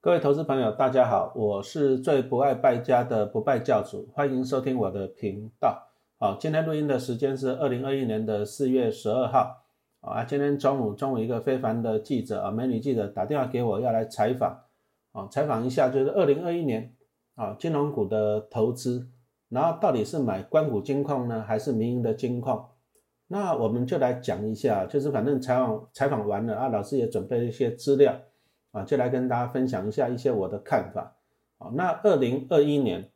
各位投资朋友，大家好，我是最不爱败家的不败教主，欢迎收听我的频道。好，今天录音的时间是二零二一年的四月十二号。啊，今天中午，中午一个非凡的记者啊，美女记者打电话给我，要来采访。啊，采访一下就是二零二一年啊，金融股的投资，然后到底是买关谷金矿呢，还是民营的金矿？那我们就来讲一下，就是反正采访采访完了啊，老师也准备了一些资料。啊，就来跟大家分享一下一些我的看法。好，那二零二一年，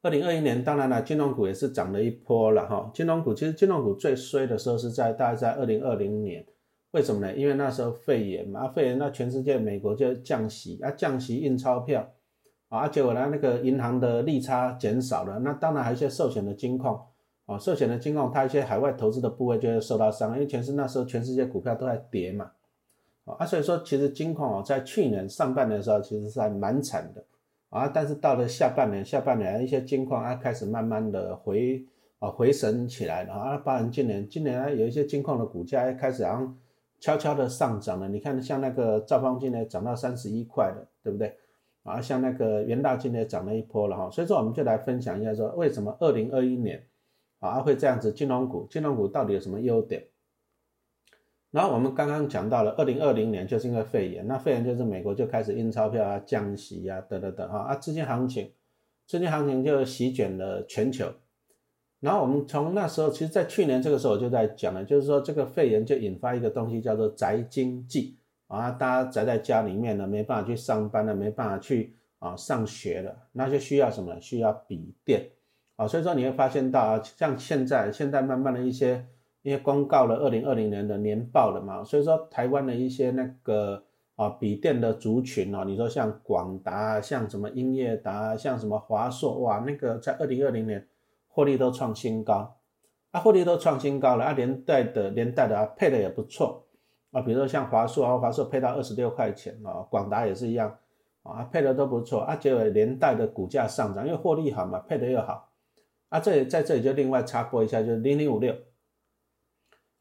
二零二一年，当然了，金融股也是涨了一波了哈。金融股其实金融股最衰的时候是在大概在二零二零年，为什么呢？因为那时候肺炎嘛，肺炎那全世界美国就降息啊，降息印钞票啊，结果呢那个银行的利差减少了，那当然还有一些寿险的金矿啊，寿险的金矿它一些海外投资的部位就会受到伤，因为全是那时候全世界股票都在跌嘛。啊，所以说其实金矿哦，在去年上半年的时候，其实是还蛮惨的啊。但是到了下半年，下半年一些金矿啊开始慢慢的回啊回神起来了啊。包含今年，今年啊有一些金矿的股价开始好像悄悄的上涨了。你看，像那个兆丰今年涨到三十一块了，对不对？啊，像那个元大今年涨了一波了哈。所以说，我们就来分享一下，说为什么二零二一年啊会这样子？金融股，金融股到底有什么优点？然后我们刚刚讲到了，二零二零年就是因为肺炎，那肺炎就是美国就开始印钞票啊、降息啊，等等等哈啊，资金行情，资金行情就席卷了全球。然后我们从那时候，其实在去年这个时候就在讲了，就是说这个肺炎就引发一个东西叫做宅经济啊，大家宅在家里面呢，没办法去上班了，没办法去啊上学了，那就需要什么？需要笔电啊，所以说你会发现到啊，像现在现在慢慢的一些。因为公告了二零二零年的年报了嘛，所以说台湾的一些那个啊笔电的族群哦，你说像广达、像什么英业达、像什么华硕，哇，那个在二零二零年获利都创新高，啊，获利都创新高了，啊，连带的连带的啊配的也不错。啊，比如说像华硕啊，华硕配到二十六块钱啊，广达也是一样。啊，配的都不错啊，结果连带的股价上涨，因为获利好嘛，配的又好，啊，这里在这里就另外插播一下，就是零零五六。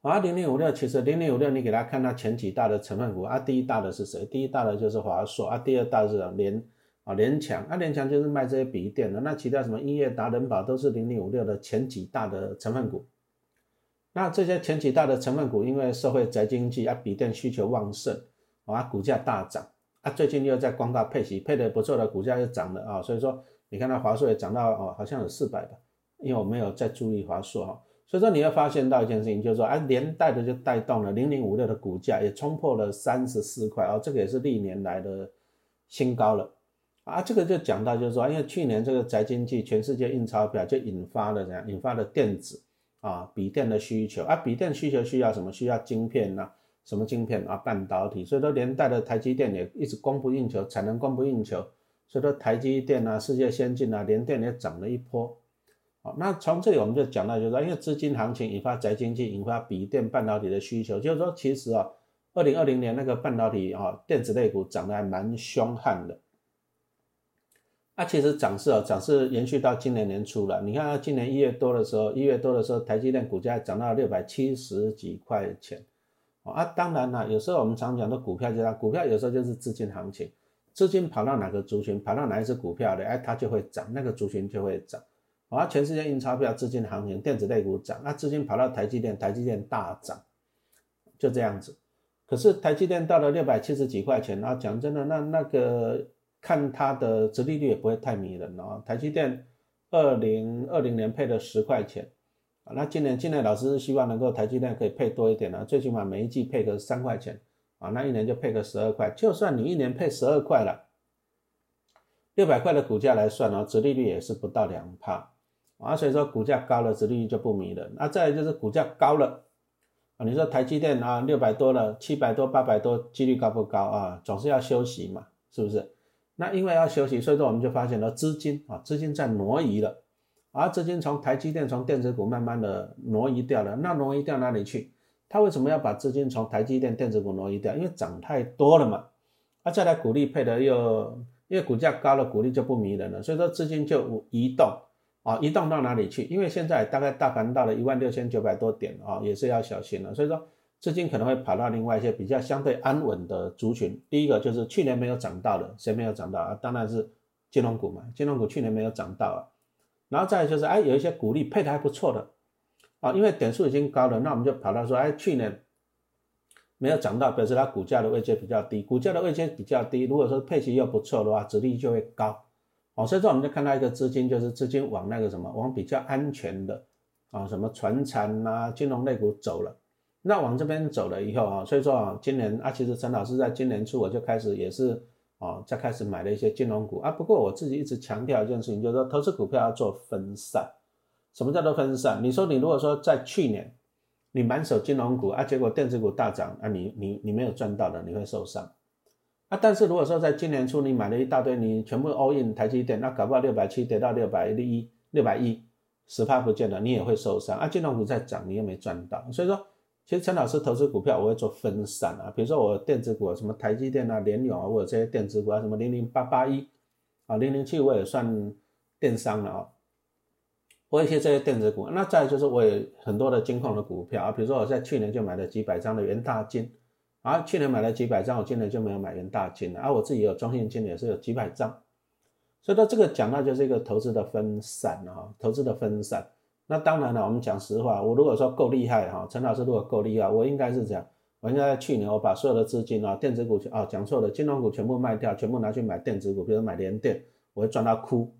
啊，零零五六其实零零五六，你给他看它前几大的成分股啊，第一大的是谁？第一大的就是华硕啊，第二大是联啊联强啊，联强就是卖这些笔电的。那其他什么音乐达人保都是零零五六的前几大的成分股。那这些前几大的成分股，因为社会宅经济啊，笔电需求旺盛啊，股价大涨啊，最近又在光大配息配的不错的，股价又涨了啊，所以说你看它华硕也涨到哦，好像有四百吧，因为我没有再注意华硕哈。所以说你会发现到一件事情，就是说，哎，连带的就带动了零零五六的股价也冲破了三十四块哦，这个也是历年来的新高了啊。这个就讲到就是说，因为去年这个宅经济，全世界印钞票就引发了怎样？引发了电子啊，笔电的需求啊，笔电需求需要什么？需要晶片呐，什么晶片啊？半导体。所以说连带的台积电也一直供不应求，产能供不应求。所以说台积电啊，世界先进啊，连电也涨了一波。那从这里我们就讲到，就是说，因为资金行情引发宅经济，引发笔电半导体的需求，就是说，其实啊，二零二零年那个半导体啊，电子类股涨得还蛮凶悍的。那其实涨势啊，涨势延续到今年年初了。你看，今年一月多的时候，一月多的时候，台积电股价涨到六百七十几块钱。啊，当然了，有时候我们常讲的股票，就是股票有时候就是资金行情，资金跑到哪个族群，跑到哪一只股票的，哎，它就会涨，那个族群就会涨。啊，全世界印钞票，资金的行情，电子类股涨，那资金跑到台积电，台积电大涨，就这样子。可是台积电到了六百七十几块钱，啊，讲真的，那那个看它的殖利率也不会太迷人哦。台积电二零二零年配的十块钱，啊，那今年今年老师是希望能够台积电可以配多一点呢，最起码每一季配个三块钱，啊，那一年就配个十二块，就算你一年配十二块了，六百块的股价来算哦，殖利率也是不到两帕。啊，所以说股价高了，殖利率就不迷人。那再来就是股价高了啊，你说台积电啊，六百多了，七百多、八百多，几率高不高啊？总是要休息嘛，是不是？那因为要休息，所以说我们就发现了资金啊，资金在挪移了，而资金从台积电、从电子股慢慢的挪移掉了。那挪移掉哪里去？他为什么要把资金从台积电、电子股挪移掉？因为涨太多了嘛。啊，再来股利配的又，因为股价高了，股利就不迷人了，所以说资金就移动。啊，移动到哪里去？因为现在大概大盘到了一万六千九百多点啊，也是要小心了。所以说，资金可能会跑到另外一些比较相对安稳的族群。第一个就是去年没有涨到的，谁没有涨到啊？当然是金融股嘛，金融股去年没有涨到啊。然后再就是，哎，有一些股利配的还不错的啊，因为点数已经高了，那我们就跑到说，哎，去年没有涨到，表示它股价的位阶比较低，股价的位阶比较低，如果说配息又不错的话，值利就会高。哦，所以说我们就看到一个资金，就是资金往那个什么，往比较安全的啊，什么船产啊、金融类股走了。那往这边走了以后啊，所以说啊，今年啊，其实陈老师在今年初我就开始也是啊，在开始买了一些金融股啊。不过我自己一直强调一件事情，就是说投资股票要做分散。什么叫做分散？你说你如果说在去年你满手金融股啊，结果电子股大涨啊，你你你没有赚到的，你会受伤。啊，但是如果说在今年初你买了一大堆，你全部 all in 台积电，那搞不好六百七跌到六百一、六百一，十趴不见了，你也会受伤。啊，金融股在涨，你又没赚到。所以说，其实陈老师投资股票，我会做分散啊。比如说我电子股，什么台积电啊、联咏啊，或者这些电子股啊，什么零零八八一啊、零零七，我也算电商了啊。我一些这些电子股，那再就是我有很多的金矿的股票啊，比如说我在去年就买了几百张的元大金。啊，去年买了几百张，我今年就没有买元大金了。啊，我自己有中信金也是有几百张，所以说这个讲到就是一个投资的分散啊，投资的分散。那当然了，我们讲实话，我如果说够厉害哈，陈老师如果够厉害，我应该是这样，我应该在去年我把所有的资金啊，电子股啊，讲错了，金融股全部卖掉，全部拿去买电子股，比如买联电，我会赚到哭，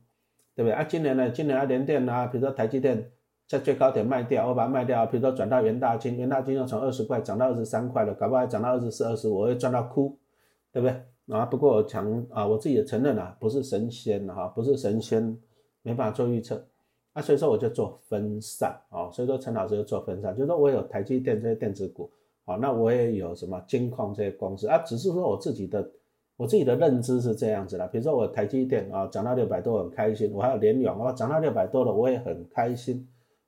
对不对？啊，今年呢，今年啊联电啊，比如说台积电。在最高点卖掉，我把它卖掉，比如说转到元大金，元大金又从二十块涨到二十三块了，搞不好涨到二十四、二十五，我会赚到哭，对不对？啊，不过我强啊，我自己也承认啊，不是神仙哈，不是神仙，没办法做预测，啊，所以说我就做分散啊，所以说陈老师就做分散，就是说我有台积电这些电子股，啊，那我也有什么金矿这些公司啊，只是说我自己的我自己的认知是这样子的，比如说我台积电啊涨到六百多很开心，我还有联永啊涨到六百多了我也很开心。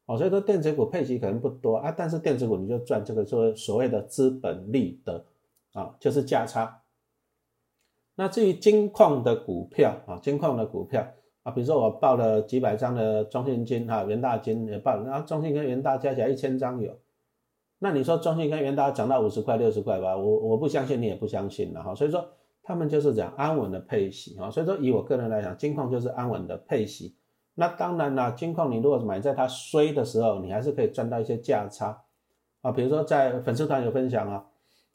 哦，所以说电子股配息可能不多啊，但是电子股你就赚这个说所谓的资本利得啊，就是价差。那至于金矿的股票啊，金矿的股票啊，比如说我报了几百张的中信金哈，元大金也报，然后中信跟元大加起来一千张有。那你说中信跟元大涨到五十块六十块吧，我我不相信你也不相信了哈。所以说他们就是讲安稳的配息啊，所以说以我个人来讲，金矿就是安稳的配息。那当然啦，金矿你如果买在它衰的时候，你还是可以赚到一些价差啊。比如说在粉丝团有分享啊，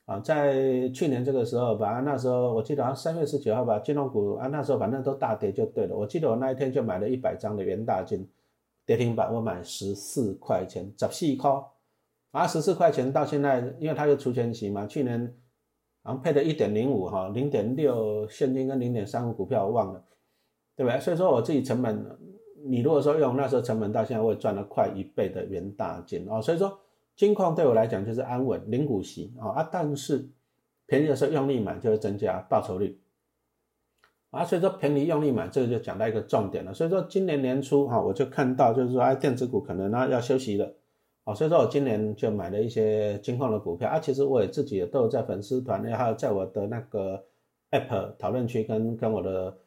啊，在去年这个时候吧，那时候我记得好像三月十九号吧，金融股啊那时候反正都大跌就对了。我记得我那一天就买了一百张的元大金跌停板，我买十四块钱，十四块啊，十四块钱到现在，因为它有除权息嘛，去年好像配的一点零五哈，零点六现金跟零点三五股票我忘了，对不对？所以说我自己成本。你如果说用那时候成本到现在会赚了快一倍的元大金哦，所以说金矿对我来讲就是安稳零股息啊啊，但是便宜的时候用力买就会增加报酬率啊，所以说便宜用力买这个就讲到一个重点了。所以说今年年初哈，我就看到就是说哎电子股可能呢要休息了啊，所以说我今年就买了一些金矿的股票啊，其实我也自己也都有在粉丝团内还有在我的那个 app 讨论区跟跟我的。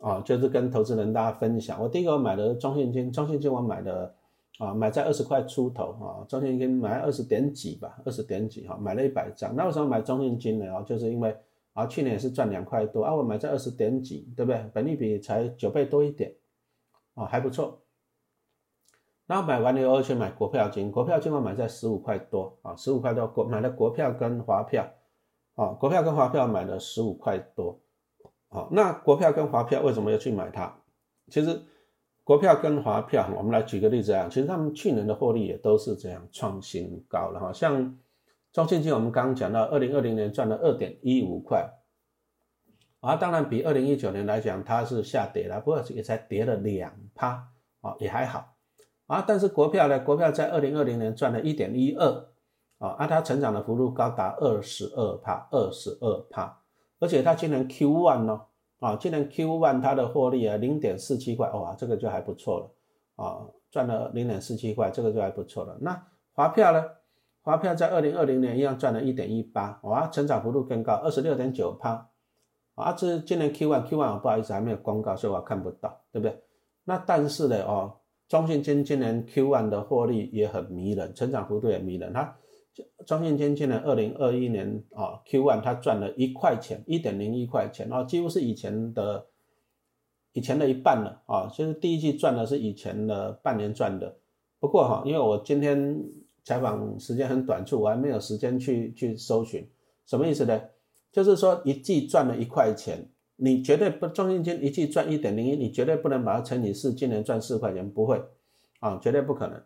啊，就是跟投资人大家分享。我第一个买的中信金，中信金我买的啊，买在二十块出头啊，中信金买二十点几吧，二十点几哈，买了一百张。那为什么买中信金呢？啊，就是因为啊，去年也是赚两块多啊，我买在二十点几，对不对？本利比才九倍多一点，啊，还不错。然后买完了以后去买国票金，国票金我买在十五块多啊，十五块多国买了国票跟华票，啊，国票跟华票买了十五块多。好，那国票跟华票为什么要去买它？其实国票跟华票，我们来举个例子啊，其实他们去年的获利也都是这样创新高了哈。像中信金，我们刚刚讲到，二零二零年赚了二点一五块，啊，当然比二零一九年来讲，它是下跌了，不过也才跌了两趴，啊，也还好，啊，但是国票呢，国票在二零二零年赚了一点一二，啊，啊，它成长的幅度高达二十二帕，二十二帕。而且它今年 Q one 呢，啊，今年 Q one 它的获利啊，零点四七块，哇，这个就还不错了，啊，赚了零点四七块，这个就还不错了。那华票呢？华票在二零二零年一样赚了一点一八，哇，成长幅度更高，二十六点九趴，啊，这今年 Q one Q one 不好意思还没有公告，所以我看不到，对不对？那但是呢，哦，中信金今年 Q one 的获利也很迷人，成长幅度也迷人，它中信金今年二零二一年啊 Q one 它赚了一块钱，一点零一块钱啊，几乎是以前的以前的一半了啊。就是第一季赚的是以前的半年赚的。不过哈，因为我今天采访时间很短促，我还没有时间去去搜寻，什么意思呢？就是说一季赚了一块钱，你绝对不中信金一季赚一点零一，你绝对不能把它乘以四，今年赚四块钱，不会啊，绝对不可能。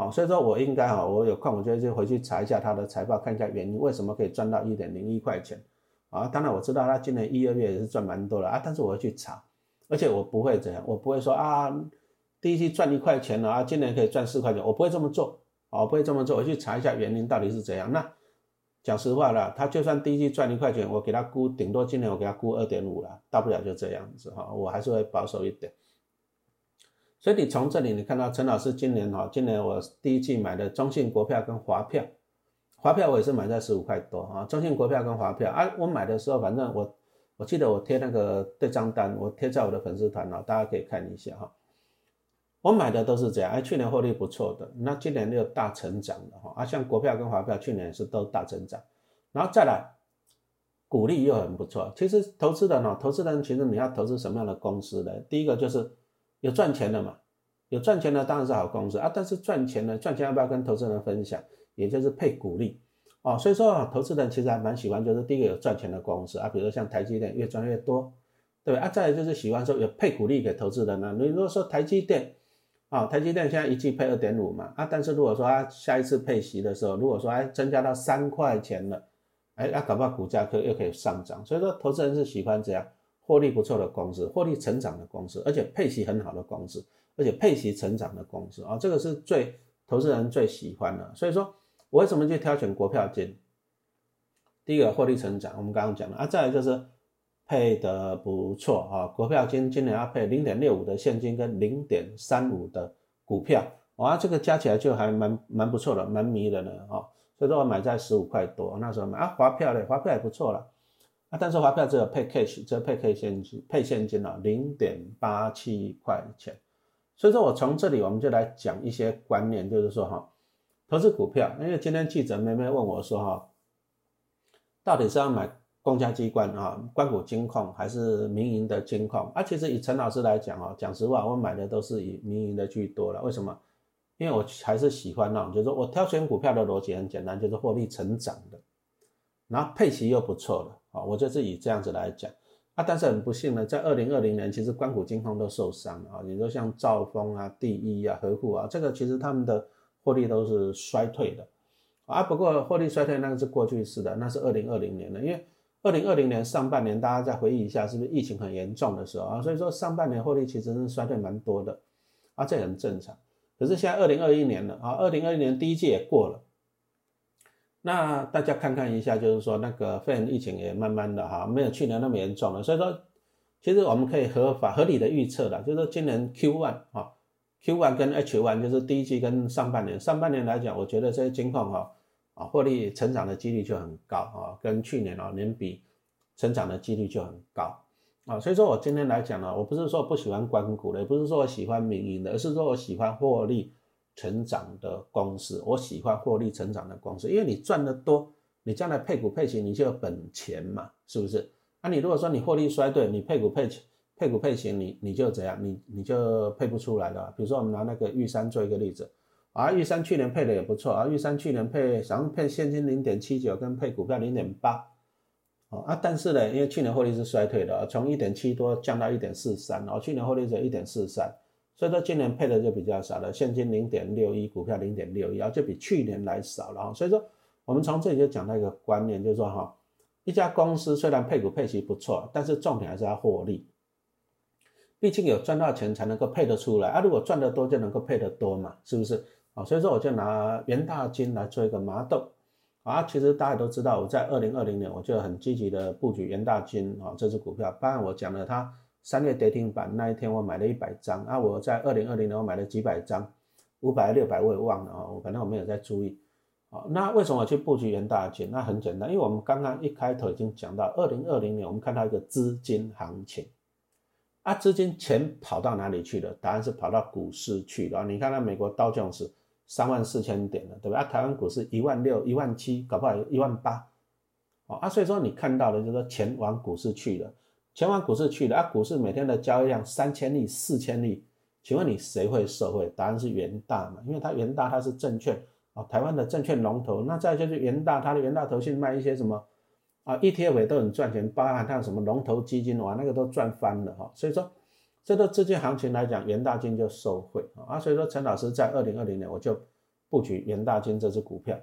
哦，所以说我应该哈，我有空我就就回去查一下他的财报，看一下原因为什么可以赚到一点零一块钱啊。当然我知道他今年一二月也是赚蛮多的啊，但是我要去查，而且我不会这样，我不会说啊，第一季赚一块钱了啊，今年可以赚四块钱，我不会这么做啊，我不会这么做，我去查一下原因到底是怎样。那讲实话了，他就算第一季赚一块钱，我给他估，顶多今年我给他估二点五了，大不了就这样子哈，我还是会保守一点。所以你从这里你看到陈老师今年哈，今年我第一季买的中信国票跟华票，华票我也是买在十五块多啊。中信国票跟华票啊，我买的时候反正我我记得我贴那个对账单，我贴在我的粉丝团了，大家可以看一下哈。我买的都是这样，哎，去年获利不错的，那今年又大成长了哈。啊，像国票跟华票去年是都大增长，然后再来股利又很不错。其实投资人呢，投资人其实你要投资什么样的公司呢？第一个就是。有赚钱的嘛？有赚钱的当然是好公司啊，但是赚钱呢赚钱要不要跟投资人分享？也就是配股利哦。所以说啊，投资人其实还蛮喜欢，就是第一个有赚钱的公司啊，比如说像台积电越赚越多，对？啊，再就是喜欢说有配股利给投资人呢。你如果说台积电啊，台积电现在一季配二点五嘛啊，但是如果说它下一次配息的时候，如果说哎增加到三块钱了，哎，那搞不好股价可又可以上涨。所以说投资人是喜欢这样。获利不错的公司，获利成长的公司，而且配息很好的公司，而且配息成长的公司啊，这个是最投资人最喜欢的。所以说，我为什么去挑选国票金？第一个获利成长，我们刚刚讲了啊，再来就是配的不错啊，国票金今年要配零点六五的现金跟零点三五的股票，哇，这个加起来就还蛮蛮不错的，蛮迷人的啊。所以说我买在十五块多，那时候买啊，华票嘞，华票也不错了。啊，但是发票只有配 cash，只有配 cash 现金，配现金啊，零点八七块钱。所以说我从这里我们就来讲一些观念，就是说哈，投资股票，因为今天记者妹妹问我说哈，到底是要买公家机关啊，关谷金控还是民营的金控？啊，其实以陈老师来讲啊，讲实话，我买的都是以民营的居多了。为什么？因为我还是喜欢那种，就是说我挑选股票的逻辑很简单，就是获利成长的，然后配息又不错的。啊，我就是以这样子来讲啊，但是很不幸呢，在二零二零年，其实关谷金控都受伤了啊。你说像兆丰啊、第一啊、和富啊，这个其实他们的获利都是衰退的啊。不过获利衰退那个是过去式的，那是二零二零年的，因为二零二零年上半年大家再回忆一下，是不是疫情很严重的时候啊？所以说上半年获利其实是衰退蛮多的啊，这很正常。可是现在二零二一年了啊，二零二一年第一季也过了。那大家看看一下，就是说那个肺炎疫情也慢慢的哈，没有去年那么严重了。所以说，其实我们可以合法合理的预测了，就是说今年 Q one 啊，Q one 跟 H one 就是第一季跟上半年，上半年来讲，我觉得这些金矿哈啊获利成长的几率就很高啊，跟去年啊年比成长的几率就很高啊。所以说我今天来讲呢，我不是说不喜欢关股的，也不是说我喜欢民营的，而是说我喜欢获利。成长的公司，我喜欢获利成长的公司，因为你赚得多，你将来配股配型你就有本钱嘛，是不是？啊，你如果说你获利衰退，你配股配配股配型，你你就怎样？你你就配不出来了。比如说我们拿那个玉山做一个例子，啊，玉山去年配的也不错啊，玉山去年配想配现金零点七九，跟配股票零点八，哦啊，但是呢，因为去年获利是衰退的，从一点七多降到一点四三，然后去年获利只有一点四三。所以说今年配的就比较少了，现金零点六一，股票零点六一，然后就比去年来少了。所以说我们从这里就讲到一个观念，就是说哈，一家公司虽然配股配息不错，但是重点还是要获利。毕竟有赚到钱才能够配得出来啊，如果赚得多就能够配得多嘛，是不是？啊，所以说我就拿元大金来做一个麻豆啊。其实大家都知道，我在二零二零年我就很积极的布局元大金啊这只股票，当然我讲了它。三月跌停板那一天，我买了一百张啊！我在二零二零年我买了几百张，五百六百我也忘了啊！我反正我没有在注意啊。那为什么我去布局元大金？那很简单，因为我们刚刚一开头已经讲到，二零二零年我们看到一个资金行情啊，资金钱跑到哪里去了？答案是跑到股市去了。你看那美国道琼斯三万四千点了，对吧？啊，台湾股市一万六、一万七，搞不好一万八，哦啊，所以说你看到的就是说钱往股市去了，钱往股市去了啊，股市每天的交易量三千亿、四千亿，请问你谁会受惠？答案是元大嘛，因为它元大它是证券啊，台湾的证券龙头，那再就是元大，它的元大投信卖一些什么啊，ETF 都很赚钱，包含它什么龙头基金哇，那个都赚翻了哈，所以说。这个资金行情来讲，元大金就受惠啊，所以说陈老师在二零二零年我就布局元大金这只股票，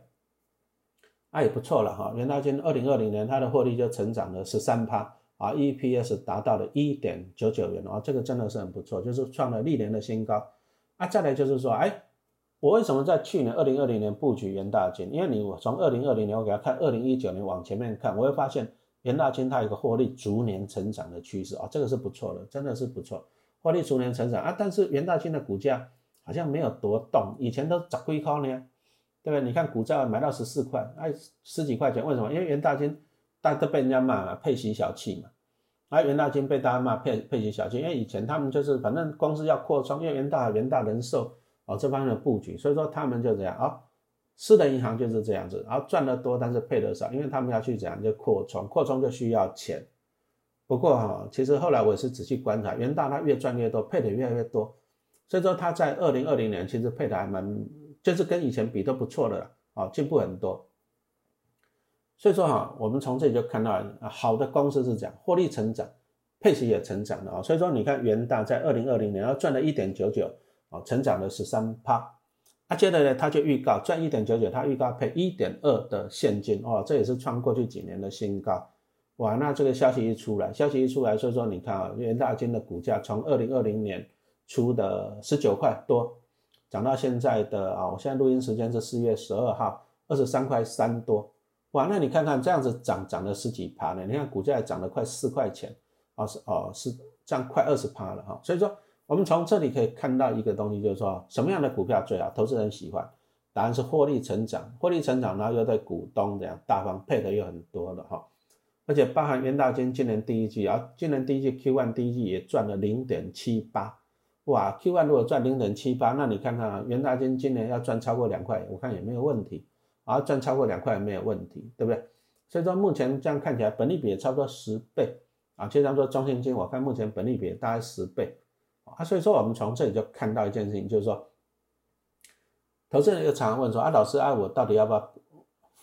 啊也不错了哈，元大金二零二零年它的获利就成长了十三趴啊，EPS 达到了一点九九元啊，这个真的是很不错，就是创了历年的新高啊。再来就是说，哎，我为什么在去年二零二零年布局元大金？因为你我从二零二零年我给他看二零一九年往前面看，我会发现。元大金它有个获利逐年成长的趋势啊，这个是不错的，真的是不错，获利逐年成长啊。但是元大金的股价好像没有多动，以前都涨几块呢，对不对？你看股价买到十四块，哎，十几块钱，为什么？因为元大金大家都被人家骂嘛，配息小气嘛。啊元大金被大家骂配配息小气，因为以前他们就是反正公司要扩充，因为元大元大人寿哦这方面的布局，所以说他们就这样啊。私人银行就是这样子，然后赚得多，但是配得少，因为他们要去怎样就扩充，扩充就需要钱。不过哈，其实后来我也是仔细观察，元大它越赚越多，配的越来越多，所以说它在二零二零年其实配的还蛮，就是跟以前比都不错的了，啊，进步很多。所以说哈，我们从这里就看到，好的公司是这样，获利成长，配息也成长的啊。所以说你看元大在二零二零年要赚了一点九九，啊，成长了十三趴。啊，接着呢，他就预告赚一点九九，他预告配一点二的现金哦，这也是创过去几年的新高。哇，那这个消息一出来，消息一出来，所以说你看啊，元大金的股价从二零二零年初的十九块多，涨到现在的啊，我现在录音时间是四月十二号，二十三块三多。哇，那你看看这样子涨涨了十几趴呢？你看股价涨了快四块钱，啊是哦是这样快二十趴了哈，所以说。我们从这里可以看到一个东西，就是说什么样的股票最好，投资人喜欢？答案是获利成长，获利成长，然后又对股东这样大方配的又很多的哈，而且包含元大金今年第一季啊，今年第一季 Q one 第一季也赚了零点七八，哇，Q one 如果赚零点七八，那你看看啊，元大金今年要赚超过两块，我看也没有问题，啊，赚超过两块也没有问题，对不对？所以说目前这样看起来，本利比也差不多十倍啊，就像说中信金，我看目前本利比大概十倍。啊，所以说我们从这里就看到一件事情，就是说，投资人又常常问说啊，老师啊，我到底要不要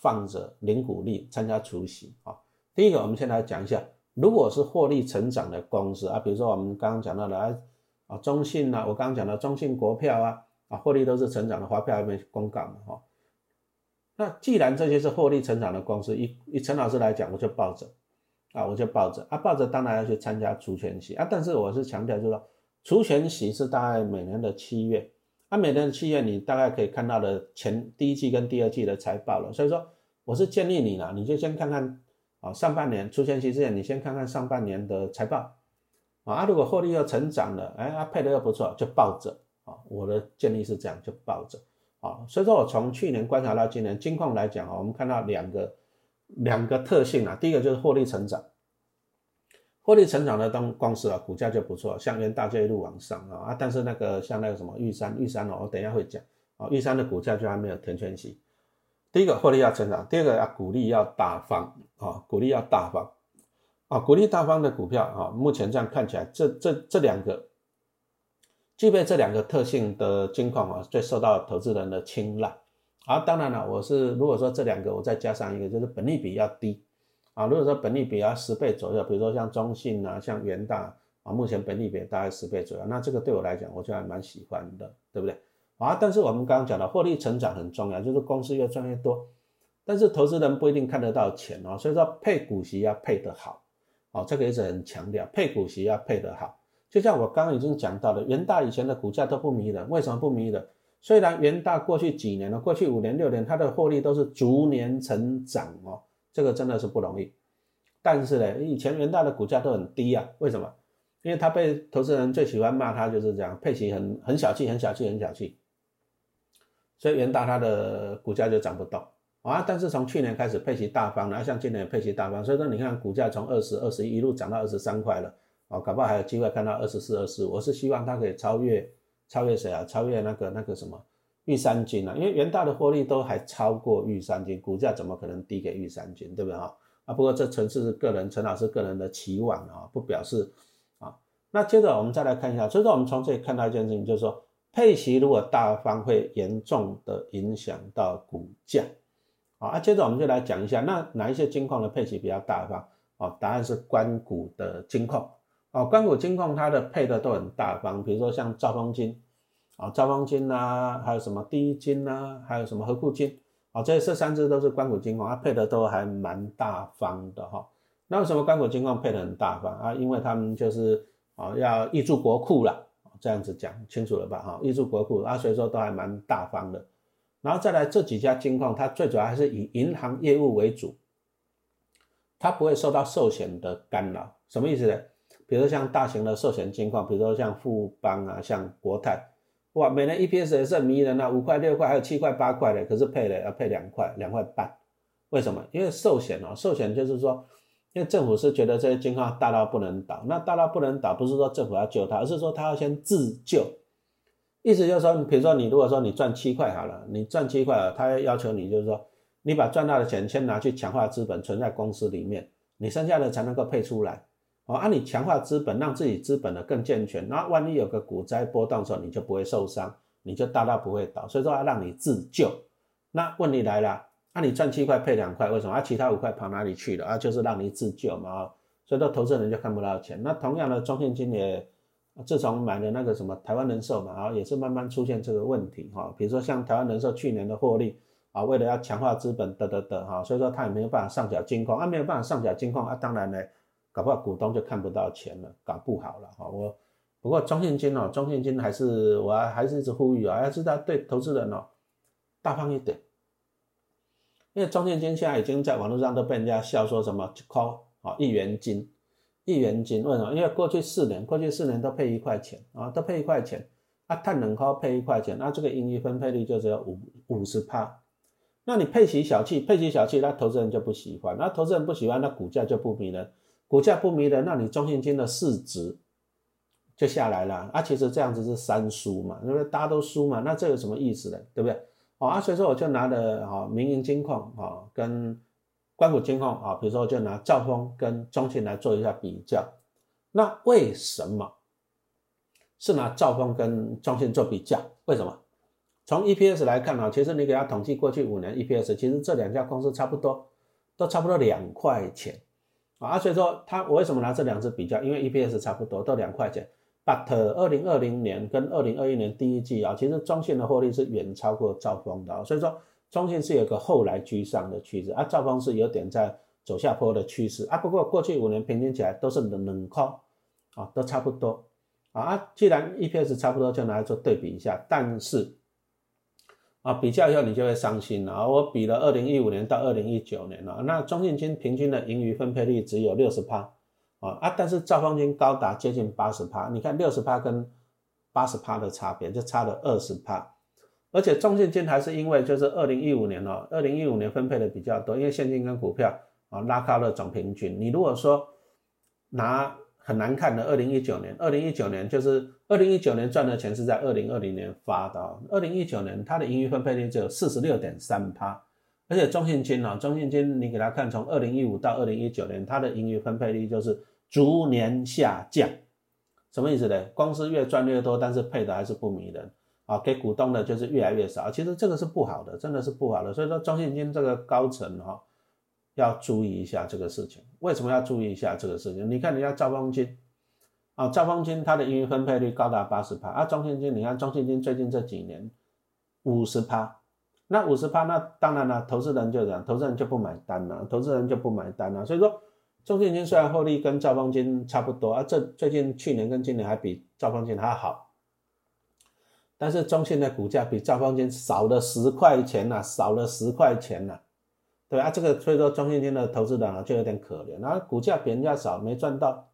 放着零股利参加除息啊？第一个，我们先来讲一下，如果是获利成长的公司啊，比如说我们刚刚讲到的啊，啊中信啊，我刚刚讲的中信国票啊，啊获利都是成长的，华票还没公告嘛哈。那既然这些是获利成长的公司，以以陈老师来讲，我就抱着啊，我就抱着啊，抱着当然要去参加除权息啊，但是我是强调就是说。除权息是大概每年的七月，啊，每年的七月你大概可以看到的前第一季跟第二季的财报了。所以说，我是建议你呢，你就先看看啊，上半年除权息之前，你先看看上半年的财报啊，如果获利又成长了，哎，啊，配的又不错，就抱着啊。我的建议是这样，就抱着啊。所以说我从去年观察到今年，金矿来讲啊，我们看到两个两个特性啊，第一个就是获利成长。获利成长的当公司啊，股价就不错，像元大就一路往上啊啊！但是那个像那个什么玉山，玉山哦，我等一下会讲啊，玉山的股价就还没有填全息。第一个获利要成长，第二个要股利要大方啊，股利要大方啊，股利大方的股票啊，目前这样看起来，这这这两个具备这两个特性的金矿啊，最受到投资人的青睐啊。当然了，我是如果说这两个我再加上一个，就是本利比要低。啊，如果说本利比要十倍左右，比如说像中信啊，像元大啊，目前本利比大概十倍左右，那这个对我来讲，我就还蛮喜欢的，对不对？啊，但是我们刚刚讲的获利成长很重要，就是公司越赚越多，但是投资人不一定看得到钱哦，所以说配股息要配得好，哦，这个一直很强调，配股息要配得好。就像我刚刚已经讲到了，元大以前的股价都不迷人，为什么不迷人？虽然元大过去几年呢，过去五年六年，它的获利都是逐年成长哦。这个真的是不容易，但是呢，以前元大的股价都很低啊，为什么？因为他被投资人最喜欢骂他就是这样，配息很很小气，很小气，很小气，所以元大它的股价就涨不动啊。但是从去年开始配息大方，然后像今年配息大方，所以说你看股价从二十二十一路涨到二十三块了哦，搞不好还有机会看到二十四、二十五。我是希望它可以超越超越谁啊？超越那个那个什么玉山金啊，因为元大的获利都还超过玉山金，股价怎么可能低给玉山金，对不对哈？啊，不过这纯粹是个人陈老师个人的期望啊，不表示啊。那接着我们再来看一下，所以说我们从这里看到一件事情，就是说配息如果大方会严重的影响到股价啊。接着我们就来讲一下，那哪一些金矿的配息比较大方？哦，答案是关谷的金矿哦，关谷金矿它的配的都很大方，比如说像兆丰金。啊，兆丰金呐，还有什么第一金呐，还有什么和库金，啊，这这三只都是关谷金矿，它配的都还蛮大方的哈。那为什么关谷金矿配的很大方啊？因为他们就是啊要挹注国库了，这样子讲清楚了吧？哈，挹注国库啊，所以说都还蛮大方的。然后再来这几家金矿，它最主要还是以银行业务为主，它不会受到寿险的干扰。什么意思呢？比如说像大型的寿险金矿，比如说像富邦啊，像国泰。哇，每年 EPS 也是很迷人啊，五块、六块，还有七块、八块的，可是配的要配两块、两块半，为什么？因为寿险哦，寿险就是说，因为政府是觉得这些金矿大到不能倒，那大到不能倒，不是说政府要救它，而是说它要先自救。意思就是说，比如说你如果说你赚七块好了，你赚七块了，他要求你就是说，你把赚到的钱先拿去强化资本，存在公司里面，你剩下的才能够配出来。哦，按你强化资本，让自己资本呢更健全，那万一有个股灾波动的时候，你就不会受伤，你就大到不会倒。所以说要让你自救。那问题来了，那你赚七块配两块，为什么？啊，其他五块跑哪里去了？啊，就是让你自救嘛。所以说投资人就看不到钱。那同样的，中信金也自从买了那个什么台湾人寿嘛，啊，也是慢慢出现这个问题哈。比如说像台湾人寿去年的获利啊，为了要强化资本，得得得哈，所以说他也没有办法上缴金矿，啊，没有办法上缴金矿啊，当然呢。搞不好股东就看不到钱了，搞不好了哈。我不过中信金哦，中信金还是我还是一直呼吁啊，要知道对投资人哦大方一点，因为中信金现在已经在网络上都被人家笑说什么 call 啊一元金，一元金为什么？因为过去四年，过去四年都配一块钱啊，都配一块钱，啊，碳冷 call 配一块钱，那这个盈余分配率就只有五五十趴。那你配齐小气，配齐小气，那投资人就不喜欢，那投资人不喜欢，那股价就不迷人。股价不迷人，那你中信金的市值就下来了啊！其实这样子是三输嘛，因为大家都输嘛，那这有什么意思呢？对不对？哦啊，所以说我就拿的啊民营金矿啊跟关谷金矿啊，比如说我就拿兆丰跟中信来做一下比较。那为什么是拿兆丰跟中信做比较？为什么？从 EPS 来看啊，其实你给他统计过去五年 EPS，其实这两家公司差不多，都差不多两块钱。啊，所以说他我为什么拿这两只比较？因为 EPS 差不多都两块钱，but 二零二零年跟二零二一年第一季啊，其实中信的获利是远超过兆丰的，所以说中信是有个后来居上的趋势，啊，兆丰是有点在走下坡的趋势啊。不过过去五年平均起来都是冷冷靠啊，都差不多啊。既然 EPS 差不多，就拿来做对比一下，但是。啊，比较以后你就会伤心了。我比了二零一五年到二零一九年了，那中信金平均的盈余分配率只有六十趴，啊啊，但是兆丰金高达接近八十趴。你看六十趴跟八十趴的差别，就差了二十趴。而且中信金还是因为就是二零一五年哦，二零一五年分配的比较多，因为现金跟股票啊拉高了总平均。你如果说拿很难看的，二零一九年，二零一九年就是二零一九年赚的钱是在二零二零年发的，二零一九年它的盈余分配率只有四十六点三趴，而且中信金啊，中信金你给他看，从二零一五到二零一九年，它的盈余分配率就是逐年下降，什么意思呢？公司越赚越多，但是配的还是不迷人。啊，给股东的就是越来越少，其实这个是不好的，真的是不好的，所以说中信金这个高层哈。要注意一下这个事情，为什么要注意一下这个事情？你看，人家兆丰金啊，兆丰金它的盈余分配率高达八十趴，啊，中信金，你看中信金最近这几年五十趴，那五十趴，那当然了，投资人就这样，投资人就不买单了，投资人就不买单了。所以说，中信金虽然获利跟兆丰金差不多，啊，这最近去年跟今年还比兆丰金还好，但是中信的股价比兆丰金少了十块钱呐，少了十块钱呐。对啊，这个所以说中信金的投资人啊就有点可怜，然后股价比人家少，没赚到，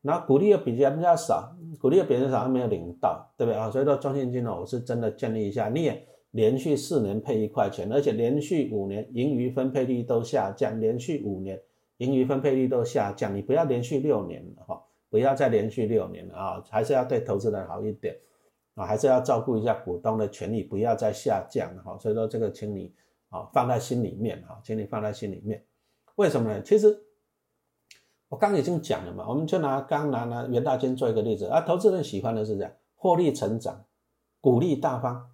然后股利又比人家少，股利又比人家少，没有领到，对不对啊？所以说中信金呢，我是真的建议一下，你也连续四年配一块钱，而且连续五年盈余分配率都下降，连续五年盈余分配率都下降，你不要连续六年了哈，不要再连续六年了啊，还是要对投资人好一点啊，还是要照顾一下股东的权益，不要再下降了哈。所以说这个请你啊放在心里面哈，请你放在心里面。为什么呢？其实我刚已经讲了嘛，我们就拿刚拿拿元大金做一个例子啊，投资人喜欢的是这样，获利成长，股利大方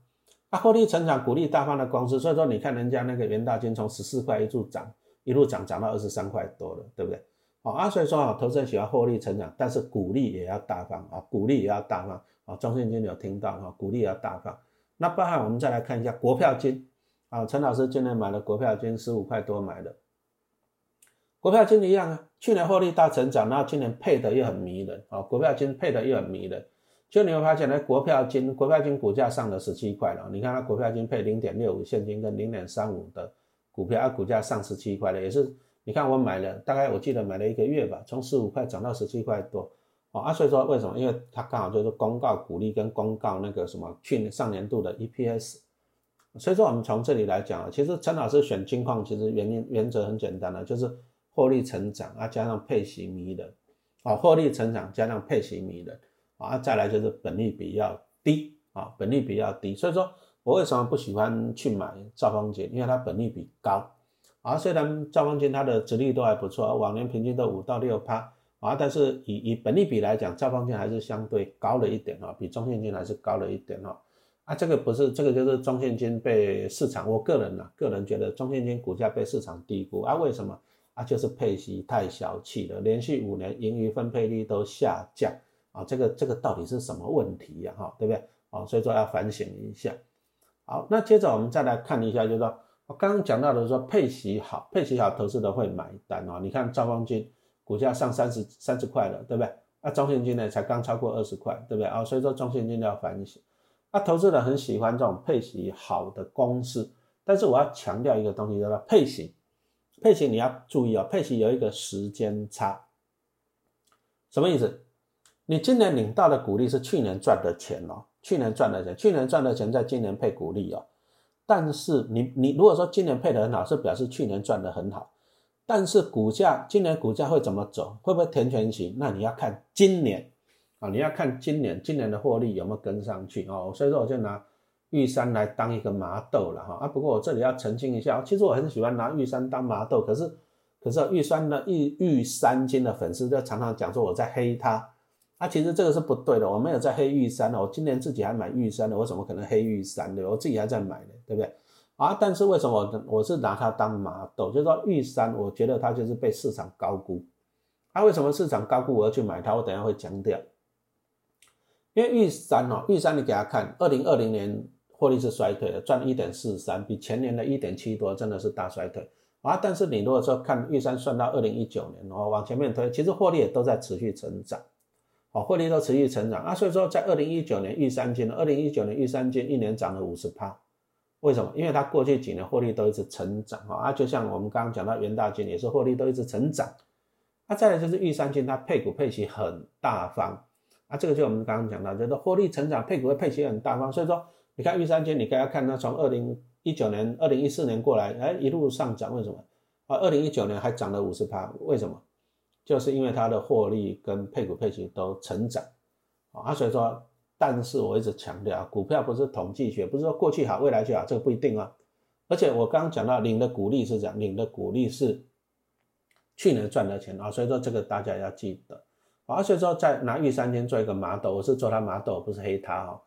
啊，获利成长，股利大方的公司，所以说你看人家那个元大金从十四块一路涨，一路涨涨到二十三块多了，对不对？好啊，所以说啊，投资人喜欢获利成长，但是股利也要大方啊，股利也要大方啊。中信金有听到哈，股利也要大方。那包含我们再来看一下国票金啊，陈老师今年买了国票金十五块多买的。国票金一样啊，去年获利大成长，然后今年配的又很迷人啊，国票金配的又很迷人。就你会发现呢，国票金国票金股价上了十七块了，你看它国票金配零点六五现金跟零点三五的股票，它股价上十七块了，也是你看我买了大概我记得买了一个月吧，从十五块涨到十七块多啊，所以说为什么？因为它刚好就是公告股利跟公告那个什么去年上年度的 EPS，所以说我们从这里来讲啊，其实陈老师选金矿其实原因原则很简单的，就是。获利成长啊，加上配息迷人，啊，获利成长加上配息迷人，啊，再来就是本利比较低啊，本利比较低，所以说我为什么不喜欢去买兆方金？因为它本利比高，啊，虽然兆方金它的值率都还不错，往年平均都五到六趴，啊，但是以以本利比来讲，兆方金还是相对高了一点啊，比中信金还是高了一点哈，啊，这个不是这个就是中信金被市场，我个人呢，个人觉得中信金股价被市场低估啊，为什么？啊，就是配息太小气了，连续五年盈余分配率都下降啊，这个这个到底是什么问题呀？哈，对不对？啊，所以说要反省一下。好，那接着我们再来看一下，就是说我刚刚讲到的说配息好，配息好，投资的会买单啊。你看兆丰金股价上三十三十块了，对不对？那中信金呢才刚超过二十块，对不对？啊，所以说中信金要反省。啊，投资人很喜欢这种配息好的公司，但是我要强调一个东西，叫做配息。配息你要注意啊，配息有一个时间差，什么意思？你今年领到的股利是去年赚的钱哦，去年赚的钱，去年赚的钱在今年配股利哦。但是你你如果说今年配的很好，是表示去年赚的很好，但是股价今年股价会怎么走？会不会填权型？那你要看今年你要看今年今年的获利有没有跟上去哦。所以说我就拿。玉山来当一个麻豆了哈啊！不过我这里要澄清一下，其实我很喜欢拿玉山当麻豆，可是可是玉山的玉玉山金的粉丝就常常讲说我在黑他，啊，其实这个是不对的，我没有在黑玉山的，我今年自己还买玉山的，我怎么可能黑玉山的？我自己还在买呢，对不对？啊，但是为什么我我是拿它当麻豆？就是说玉山，我觉得它就是被市场高估，啊，为什么市场高估我要去买它？我等下会强调，因为玉山哦，玉山你给他看，二零二零年。获利是衰退的，赚一点四三，比前年的一点七多，真的是大衰退啊！但是你如果说看玉山算到二零一九年，哦，往前面推，其实获利也都在持续成长，哦，获利都持续成长啊！所以说在二零一九年玉山金，二零一九年玉山金一年涨了五十趴，为什么？因为它过去几年获利都一直成长啊！啊就像我们刚刚讲到元大金也是获利都一直成长，那再来就是玉山金，它配股配息很大方啊！这个就我们刚刚讲到，就是获利成长配股的配息很大方，所以说。你看玉山金，你给他看，它从二零一九年、二零一四年过来，哎，一路上涨，为什么？啊，二零一九年还涨了五十趴，为什么？就是因为它的获利跟配股配息都成长，啊，所以说，但是我一直强调，股票不是统计学，不是说过去好，未来就好，这个不一定啊。而且我刚刚讲到领的股利是这样，领的股利是去年赚的钱啊，所以说这个大家要记得，啊，所以说在拿玉山金做一个麻豆，我是做它麻豆，不是黑它哦。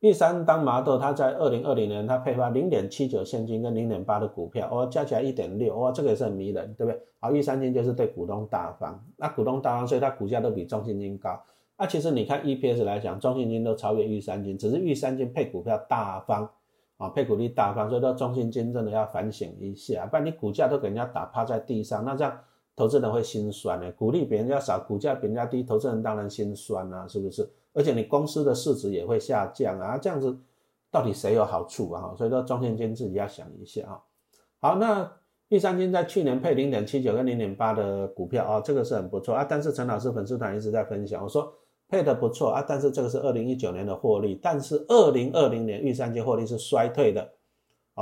玉山当麻豆，它在二零二零年，它配发零点七九现金跟零点八的股票，哦，加起来一点六，哇，这个也是很迷人，对不对？好，玉山金就是对股东大方，那股东大方，所以它股价都比中信金高。那其实你看 EPS 来讲，中信金都超越玉山金，只是玉山金配股票大方，啊，配股利大方，所以说中信金真的要反省一下，不然你股价都给人家打趴在地上，那这样投资人会心酸的。股利比人家少，股价比人家低，投资人当然心酸啊，是不是？而且你公司的市值也会下降啊，这样子到底谁有好处啊？所以说中信金自己要想一下啊。好，那玉山金在去年配零点七九跟零点八的股票啊，这个是很不错啊。但是陈老师粉丝团一直在分享，我说配的不错啊，但是这个是二零一九年的获利，但是二零二零年玉山金获利是衰退的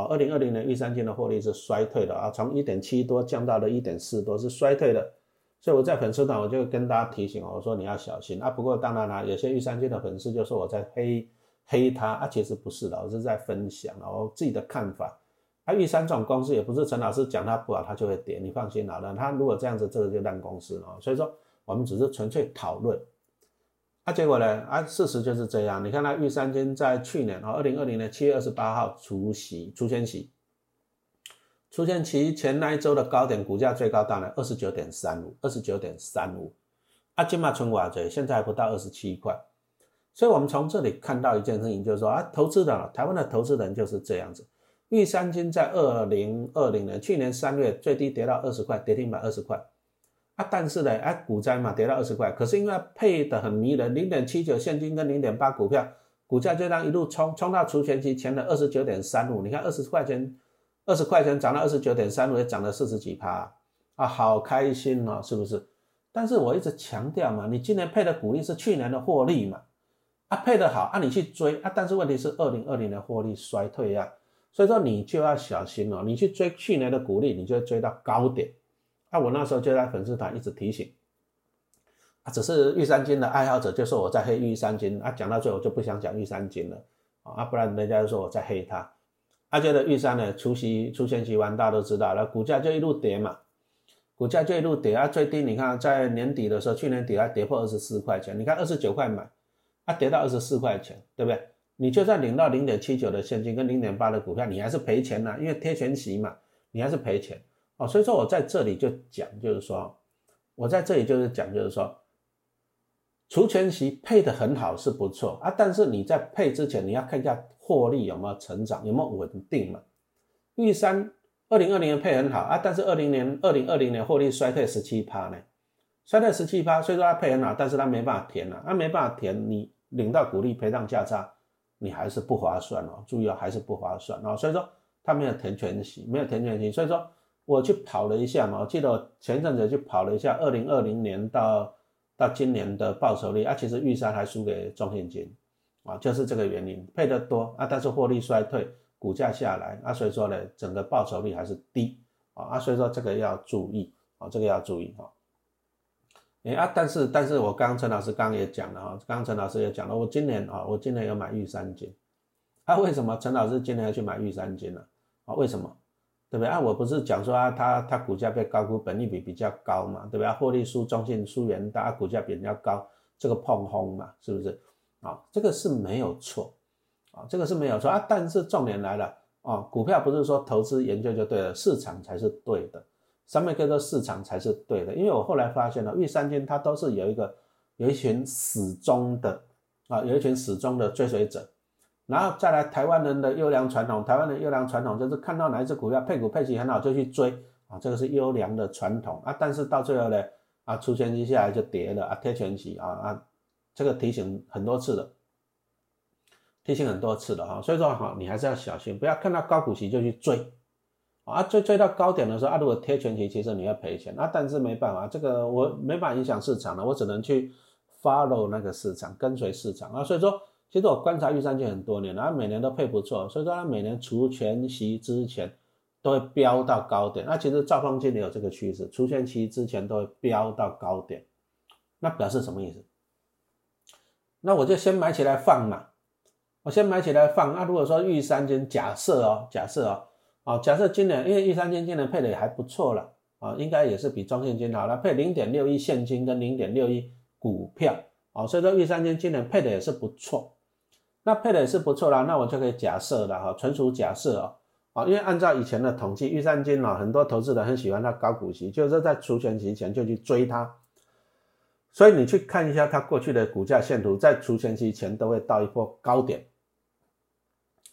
啊。二零二零年玉山金的获利是衰退的啊，从一点七多降到了一点四多，是衰退的。所以我在粉丝团我就跟大家提醒我说你要小心啊。不过当然了，有些玉山金的粉丝就说我在黑黑他啊，其实不是的，我是在分享我自己的看法。啊，玉山这种公司也不是陈老师讲它不好，它就会跌，你放心好了。他如果这样子，这个就烂公司了。所以说，我们只是纯粹讨论。啊，结果呢？啊，事实就是这样。你看，那玉山金在去年啊，二零二零年七月二十八号除息，除权息，出现其前那一周的高点，股价最高到了二十九点三五，二十九点三五。啊，金马存瓦嘴，现在还不到二十七块。所以，我们从这里看到一件事情，就是说啊，投资的台湾的投资人就是这样子。玉山金在二零二零年去年三月最低跌到二十块，跌停板二十块。啊，但是呢，哎，股灾嘛，跌到二十块，可是因为配的很迷人，零点七九现金跟零点八股票，股价就这样一路冲，冲到除权期前的二十九点三五。你看二十块钱，二十块钱涨到二十九点三五，也涨了四十几趴啊，好开心哦，是不是？但是我一直强调嘛，你今年配的股利是去年的获利嘛，啊，配的好，啊，你去追啊，但是问题是二零二零的获利衰退啊，所以说你就要小心哦，你去追去年的股利，你就会追到高点。那我那时候就在粉丝团一直提醒，啊，只是玉山金的爱好者就说我在黑玉山金，啊，讲到最后就不想讲玉山金了，啊，不然人家就说我在黑他。阿杰的玉山呢，除夕出现期完，大家都知道了，股价就一路跌嘛，股价就一路跌啊，最低你看在年底的时候，去年底还跌破二十四块钱，你看二十九块买，啊，跌到二十四块钱，对不对？你就算领到零点七九的现金跟零点八的股票，你还是赔钱呐，因为贴全息嘛，你还是赔钱。哦，所以说我在这里就讲，就是说，我在这里就是讲，就是说，除权息配的很好是不错啊，但是你在配之前，你要看一下获利有没有成长，有没有稳定嘛。玉山二零二零年配很好啊，但是二零年二零二零年获利衰退十七趴呢，衰退十七趴，所以说它配很好，但是它没办法填了，它没办法填，你领到股利赔上价差，你还是不划算哦，注意哦，还是不划算哦，所以说它没有填全息，没有填全息，所以说。我去跑了一下嘛，我记得我前阵子去跑了一下，二零二零年到到今年的报酬率啊，其实玉山还输给中信金啊，就是这个原因，配得多啊，但是获利衰退，股价下来啊，所以说呢，整个报酬率还是低啊，啊，所以说这个要注意啊，这个要注意啊。哎啊，但是但是我刚陈老师刚刚也讲了哈，刚刚陈老师也讲了，我今年啊，我今年要买玉山金，啊，为什么陈老师今年要去买玉山金呢？啊，为什么？对不对啊？我不是讲说啊，它它股价被高估，本利比比较高嘛，对不对？获利输中信、输元大，股价比人家高，这个碰轰嘛，是不是？啊，这个是没有错，啊，这个是没有错啊。但是重点来了啊，股票不是说投资研究就对了，市场才是对的。上面跟说市场才是对的，因为我后来发现了，玉三金它都是有一个有一群始终的啊，有一群始终的追随者。然后再来台湾人的优良传统，台湾的优良传统就是看到哪一只股票配股配息很好就去追啊，这个是优良的传统啊。但是到最后呢，啊，出权期下来就跌了啊，贴权息啊啊，这个提醒很多次了，提醒很多次了哈。所以说哈，你还是要小心，不要看到高股息就去追啊，追追到高点的时候啊，如果贴权期，其实你要赔钱啊。但是没办法，这个我没办法影响市场了，我只能去 follow 那个市场，跟随市场啊。所以说。其实我观察玉山金很多年了，它每年都配不错，所以说它每年除权息之前都会飙到高点。那其实兆丰金也有这个趋势，除权息之前都会飙到高点，那表示什么意思？那我就先买起来放嘛，我先买起来放。那如果说玉山金假设哦，假设哦，哦，假设今年因为玉山金今年配的也还不错了啊，应该也是比中信金好了，配零点六一现金跟零点六一股票哦，所以说玉山金今年配的也是不错。那配的也是不错啦，那我就可以假设了哈，纯属假设哦，啊，因为按照以前的统计，玉山金呢，很多投资人很喜欢它高股息，就是在除权期前就去追它，所以你去看一下它过去的股价线图，在除权期前都会到一波高点。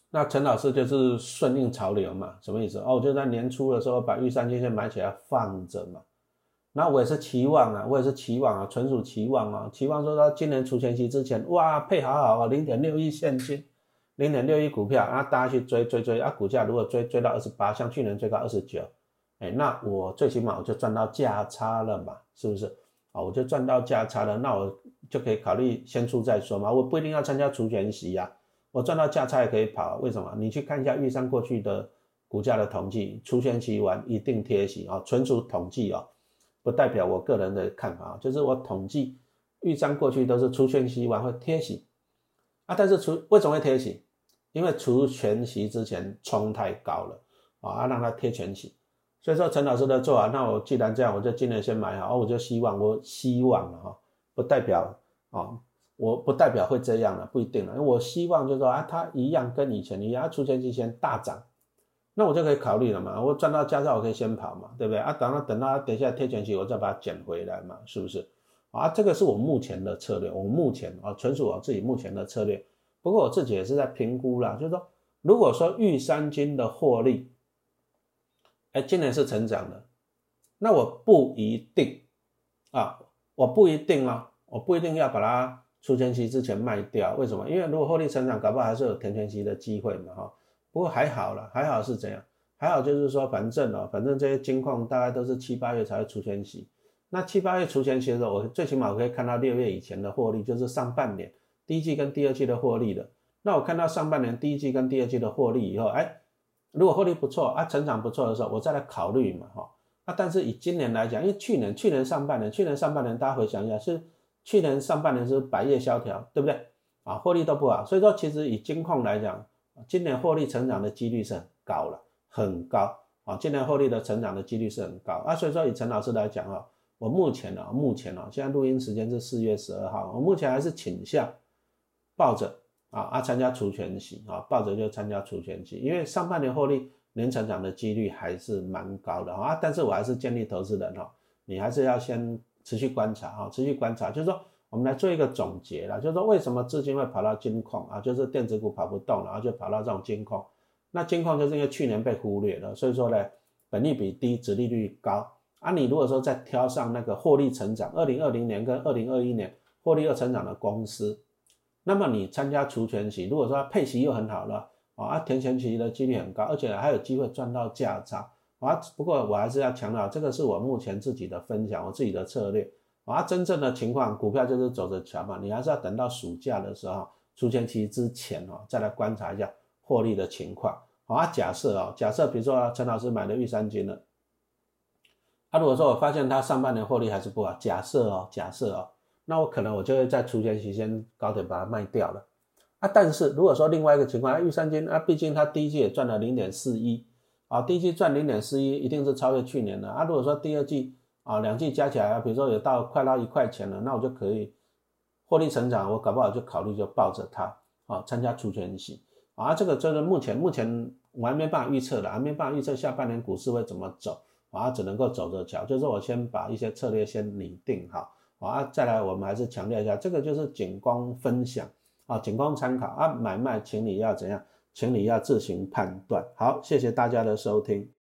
那陈老师就是顺应潮流嘛，什么意思？哦，就在年初的时候把玉山金先买起来放着嘛。那我也是期望啊，我也是期望啊，纯属期望啊，期望说到今年除权息之前，哇，配好好啊，零点六亿现金，零点六亿股票，啊，大家去追追追啊，股价如果追追到二十八，像去年最高二十九，哎，那我最起码我就赚到价差了嘛，是不是？啊，我就赚到价差了，那我就可以考虑先出再说嘛，我不一定要参加除权息呀，我赚到价差也可以跑，为什么？你去看一下玉山过去的股价的统计，除权息完一定贴息啊，纯属统计啊。不代表我个人的看法啊，就是我统计，豫章过去都是出现息完会贴息，啊，但是除为什么会贴息？因为除权息之前冲太高了啊，让它贴全息。所以说陈老师的做法，那我既然这样，我就今年先买好，我就希望我希望了哈，不代表啊，我不代表会这样了，不一定了。因为我希望就是说啊，它一样跟以前一样，除权息先大涨，那我就可以考虑了嘛。我赚到加价，我可以先跑嘛，对不对啊？等到等到等一下贴权息，我再把它捡回来嘛，是不是？啊，这个是我目前的策略，我目前啊，纯属我自己目前的策略。不过我自己也是在评估啦，就是说，如果说玉山金的获利，哎，今年是成长的，那我不一定啊，我不一定啊，我不一定要把它出前期之前卖掉。为什么？因为如果获利成长，搞不好还是有填权期的机会嘛，哈。不过还好了，还好是怎样？还好就是说，反正哦，反正这些金矿大概都是七八月才会出前期。那七八月出前期的时候，我最起码我可以看到六月以前的获利，就是上半年。第一季跟第二季的获利的，那我看到上半年第一季跟第二季的获利以后，哎，如果获利不错啊，成长不错的时候，我再来考虑嘛，哈，那但是以今年来讲，因为去年去年上半年，去年上半年大家回想一下，是去年上半年是百业萧条，对不对？啊，获利都不好，所以说其实以金矿来讲，今年获利成长的几率是很高了，很高啊，今年获利的成长的几率是很高啊，所以说以陈老师来讲啊，我目前呢，目前呢，现在录音时间是四月十二号，我目前还是倾向。抱着啊啊参加除权息啊，抱着就参加除权息，因为上半年获利年成长的几率还是蛮高的啊。但是我还是建议投资人哈，你还是要先持续观察哈，持续观察，就是说我们来做一个总结了，就是说为什么资金会跑到金矿啊？就是电子股跑不动，然后就跑到这种金矿。那金矿就是因为去年被忽略了，所以说呢，本利比低，殖利率高啊。你如果说再挑上那个获利成长，二零二零年跟二零二一年获利又成长的公司。那么你参加除权期，如果说配息又很好了啊，填权期的几率很高，而且还有机会赚到价差啊。不过我还是要强调，这个是我目前自己的分享，我自己的策略啊。真正的情况，股票就是走着瞧嘛，你还是要等到暑假的时候，除权期之前哦，再来观察一下获利的情况啊。假设哦，假设比如说陈老师买的玉山金了，他如果说我发现他上半年获利还是不好，假设哦，假设哦。那我可能我就会在除权期先高点把它卖掉了啊。但是如果说另外一个情况，玉山金啊，毕竟它第一季也赚了零点四一啊，第一季赚零点四一，一定是超越去年的啊。如果说第二季啊，两季加起来，比如说有到快到一块钱了，那我就可以获利成长，我搞不好就考虑就抱着它啊，参加除权息啊。这个就是目前目前我还没办法预测的，还没办法预测下半年股市会怎么走啊，只能够走着瞧。就是我先把一些策略先拟定好。啊，再来，我们还是强调一下，这个就是仅供分享啊，仅供参考啊，买卖请你要怎样，请你要自行判断。好，谢谢大家的收听。